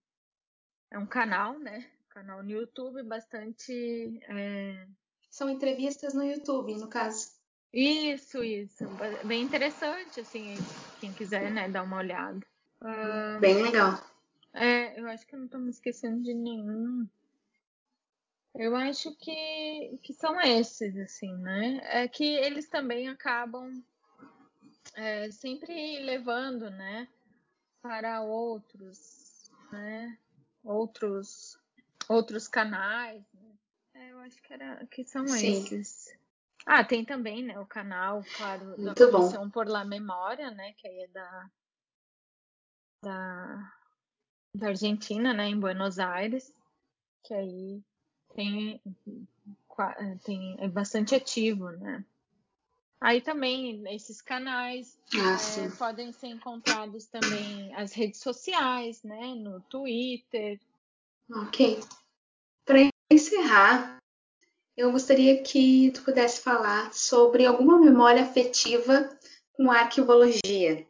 é um canal, né? Canal no YouTube bastante. É... São entrevistas no YouTube, no caso. Isso, isso. Bem interessante, assim, quem quiser, né, dar uma olhada. Uh, Bem legal. É, eu acho que eu não estou me esquecendo de nenhum. Eu acho que, que são esses, assim, né? É que eles também acabam é, sempre levando, né, para outros, né, outros, outros canais. Né? É, eu acho que, era, que são Sim. esses. Ah, tem também, né, o canal, claro, Muito da Comissão bom. por La Memória, né, que aí é da, da, da Argentina, né, em Buenos Aires, que aí tem, tem é bastante ativo, né. Aí também esses canais é, podem ser encontrados também as redes sociais, né, no Twitter. Ok. Para encerrar, eu gostaria que tu pudesse falar sobre alguma memória afetiva com arquivologia.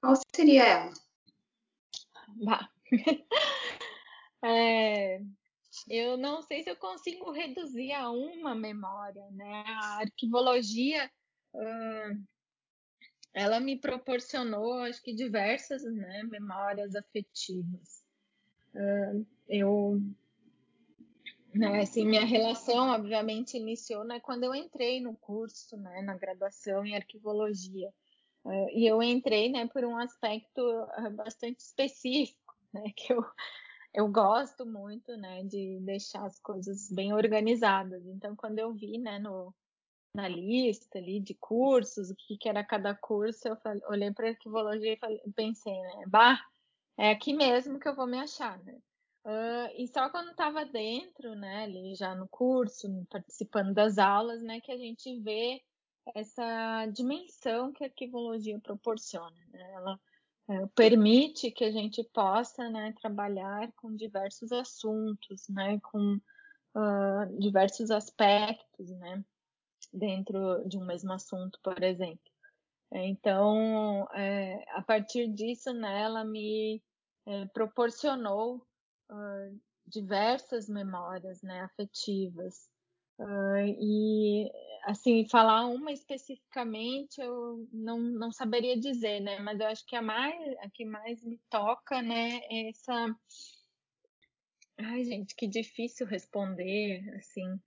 Qual seria ela? Bah. é, eu não sei se eu consigo reduzir a uma memória, né? A arquivologia, uh, ela me proporcionou, acho que diversas, né, memórias afetivas. Uh, eu né, assim, minha relação, obviamente, iniciou né, quando eu entrei no curso, né, na graduação em arquivologia. Uh, e eu entrei né, por um aspecto uh, bastante específico, né, que eu, eu gosto muito né, de deixar as coisas bem organizadas. Então, quando eu vi né, no, na lista ali de cursos, o que, que era cada curso, eu falei, olhei para arquivologia e falei, pensei, né, bah, é aqui mesmo que eu vou me achar, né? Uh, e só quando estava dentro, né, ali já no curso, participando das aulas, né, que a gente vê essa dimensão que a arquivologia proporciona. Né? Ela é, permite que a gente possa né, trabalhar com diversos assuntos, né, com uh, diversos aspectos, né, dentro de um mesmo assunto, por exemplo. Então, é, a partir disso, né, ela me é, proporcionou uh, diversas memórias né, afetivas. Uh, e, assim, falar uma especificamente eu não, não saberia dizer, né? Mas eu acho que a, mais, a que mais me toca, né, é essa... Ai, gente, que difícil responder, assim...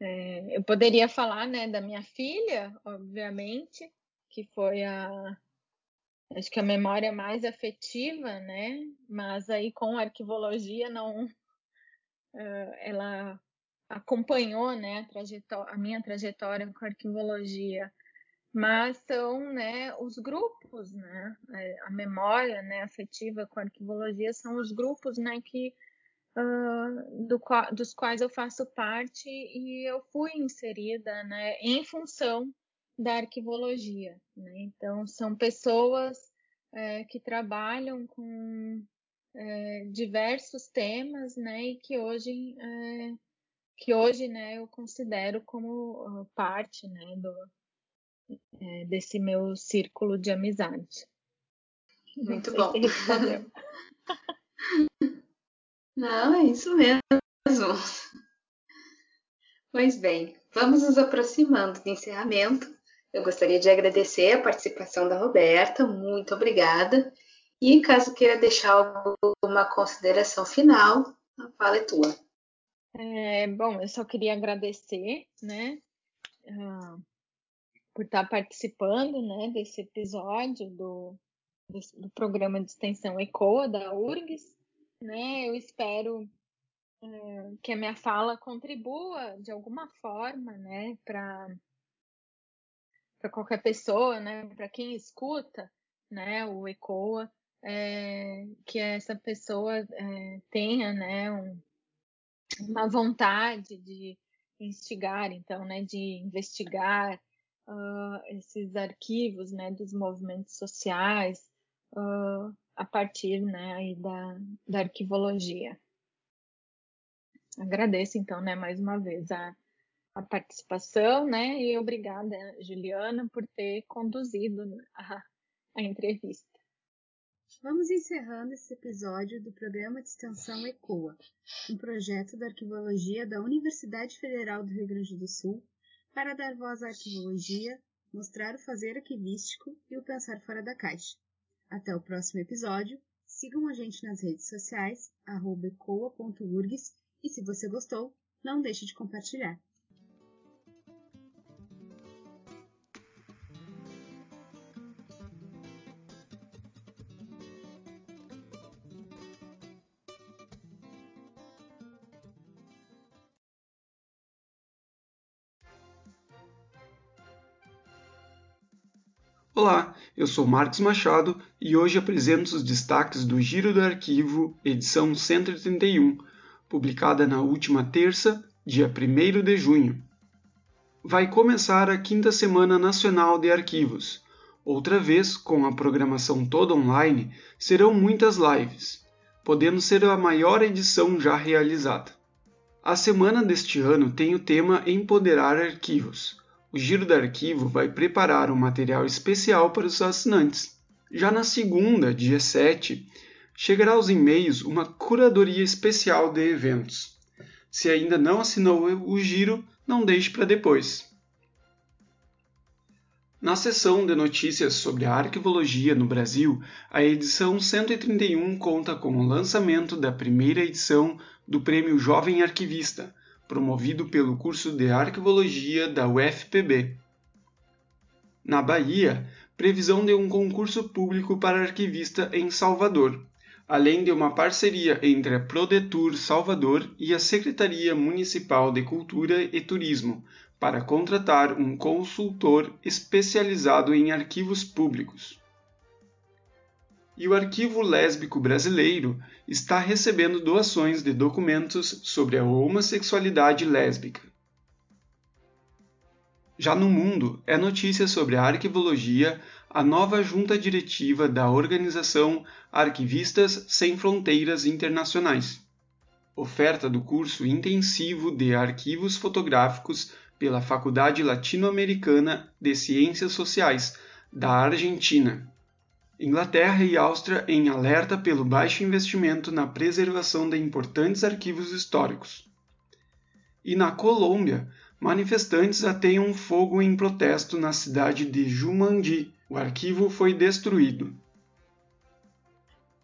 É, eu poderia falar, né, da minha filha, obviamente, que foi a, acho que a memória mais afetiva, né? Mas aí com a arquivologia não, uh, ela acompanhou, né, a, a minha trajetória com a arquivologia. Mas são, né, os grupos, né? É, a memória, né, afetiva com a arquivologia são os grupos, né, que uh, do, dos quais eu faço parte e eu fui inserida, né, em função da arquivologia. Né? Então, são pessoas é, que trabalham com é, diversos temas, né, e que hoje, é, que hoje, né, eu considero como parte, né, do, é, desse meu círculo de amizade. Muito bom. Não, é isso mesmo. Pois bem, vamos nos aproximando do encerramento. Eu gostaria de agradecer a participação da Roberta, muito obrigada. E caso queira deixar alguma consideração final, a fala é tua. É, bom, eu só queria agradecer, né, uh, por estar participando, né, desse episódio do, do, programa de extensão ECOA da URGS, né, eu espero uh, que a minha fala contribua de alguma forma, né, para para qualquer pessoa, né, para quem escuta, né, o ECOA, é, que essa pessoa é, tenha, né, um, uma vontade de instigar, então, né, de investigar uh, esses arquivos, né, dos movimentos sociais uh, a partir, né, aí da, da arquivologia. Agradeço, então, né, mais uma vez a, a participação, né, e obrigada, Juliana, por ter conduzido a, a entrevista. Vamos encerrando esse episódio do programa de extensão ECOA, um projeto da arquivologia da Universidade Federal do Rio Grande do Sul para dar voz à arquivologia, mostrar o fazer arquivístico e o pensar fora da caixa. Até o próximo episódio. Sigam a gente nas redes sociais, ecoa.urgs, e se você gostou, não deixe de compartilhar. Olá, eu sou Marcos Machado e hoje apresento os destaques do Giro do Arquivo, edição 131, publicada na última terça, dia 1 de junho. Vai começar a quinta Semana Nacional de Arquivos. Outra vez, com a programação toda online, serão muitas lives, podendo ser a maior edição já realizada. A semana deste ano tem o tema Empoderar Arquivos o Giro do Arquivo vai preparar um material especial para os assinantes. Já na segunda, dia 7, chegará aos e-mails uma curadoria especial de eventos. Se ainda não assinou o Giro, não deixe para depois. Na seção de notícias sobre a arquivologia no Brasil, a edição 131 conta com o lançamento da primeira edição do Prêmio Jovem Arquivista, promovido pelo curso de Arquivologia da UFPB. Na Bahia, previsão de um concurso público para arquivista em Salvador, além de uma parceria entre a Prodetur Salvador e a Secretaria Municipal de Cultura e Turismo para contratar um consultor especializado em arquivos públicos e o Arquivo Lésbico Brasileiro está recebendo doações de documentos sobre a homossexualidade lésbica. Já no mundo, é notícia sobre a arquivologia a nova junta diretiva da organização Arquivistas Sem Fronteiras Internacionais. Oferta do curso intensivo de arquivos fotográficos pela Faculdade Latino-Americana de Ciências Sociais da Argentina. Inglaterra e Áustria em alerta pelo baixo investimento na preservação de importantes arquivos históricos. E na Colômbia, manifestantes ateiam fogo em protesto na cidade de Jumandi. O arquivo foi destruído.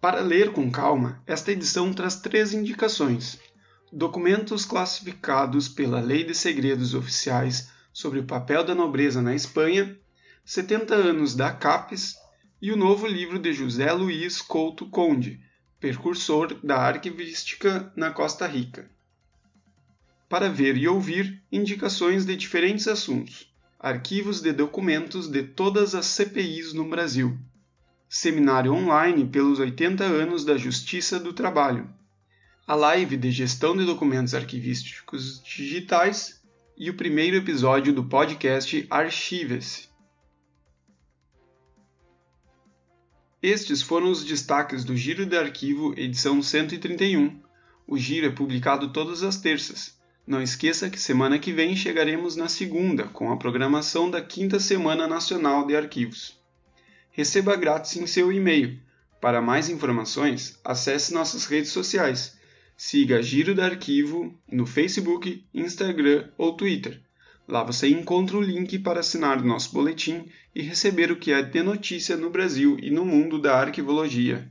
Para ler com calma, esta edição traz três indicações: documentos classificados pela Lei de Segredos Oficiais sobre o papel da nobreza na Espanha, 70 anos da CAPES e o novo livro de José Luiz Couto Conde, precursor da arquivística na Costa Rica. Para ver e ouvir indicações de diferentes assuntos, arquivos de documentos de todas as CPIs no Brasil, seminário online pelos 80 anos da Justiça do Trabalho, a live de gestão de documentos arquivísticos digitais e o primeiro episódio do podcast Archive-se. Estes foram os destaques do Giro de Arquivo, edição 131. O giro é publicado todas as terças. Não esqueça que semana que vem chegaremos na segunda, com a programação da quinta Semana Nacional de Arquivos. Receba grátis em seu e-mail. Para mais informações, acesse nossas redes sociais. Siga Giro de Arquivo no Facebook, Instagram ou Twitter. Lá você encontra o link para assinar o nosso boletim e receber o que é de notícia no Brasil e no mundo da arquivologia.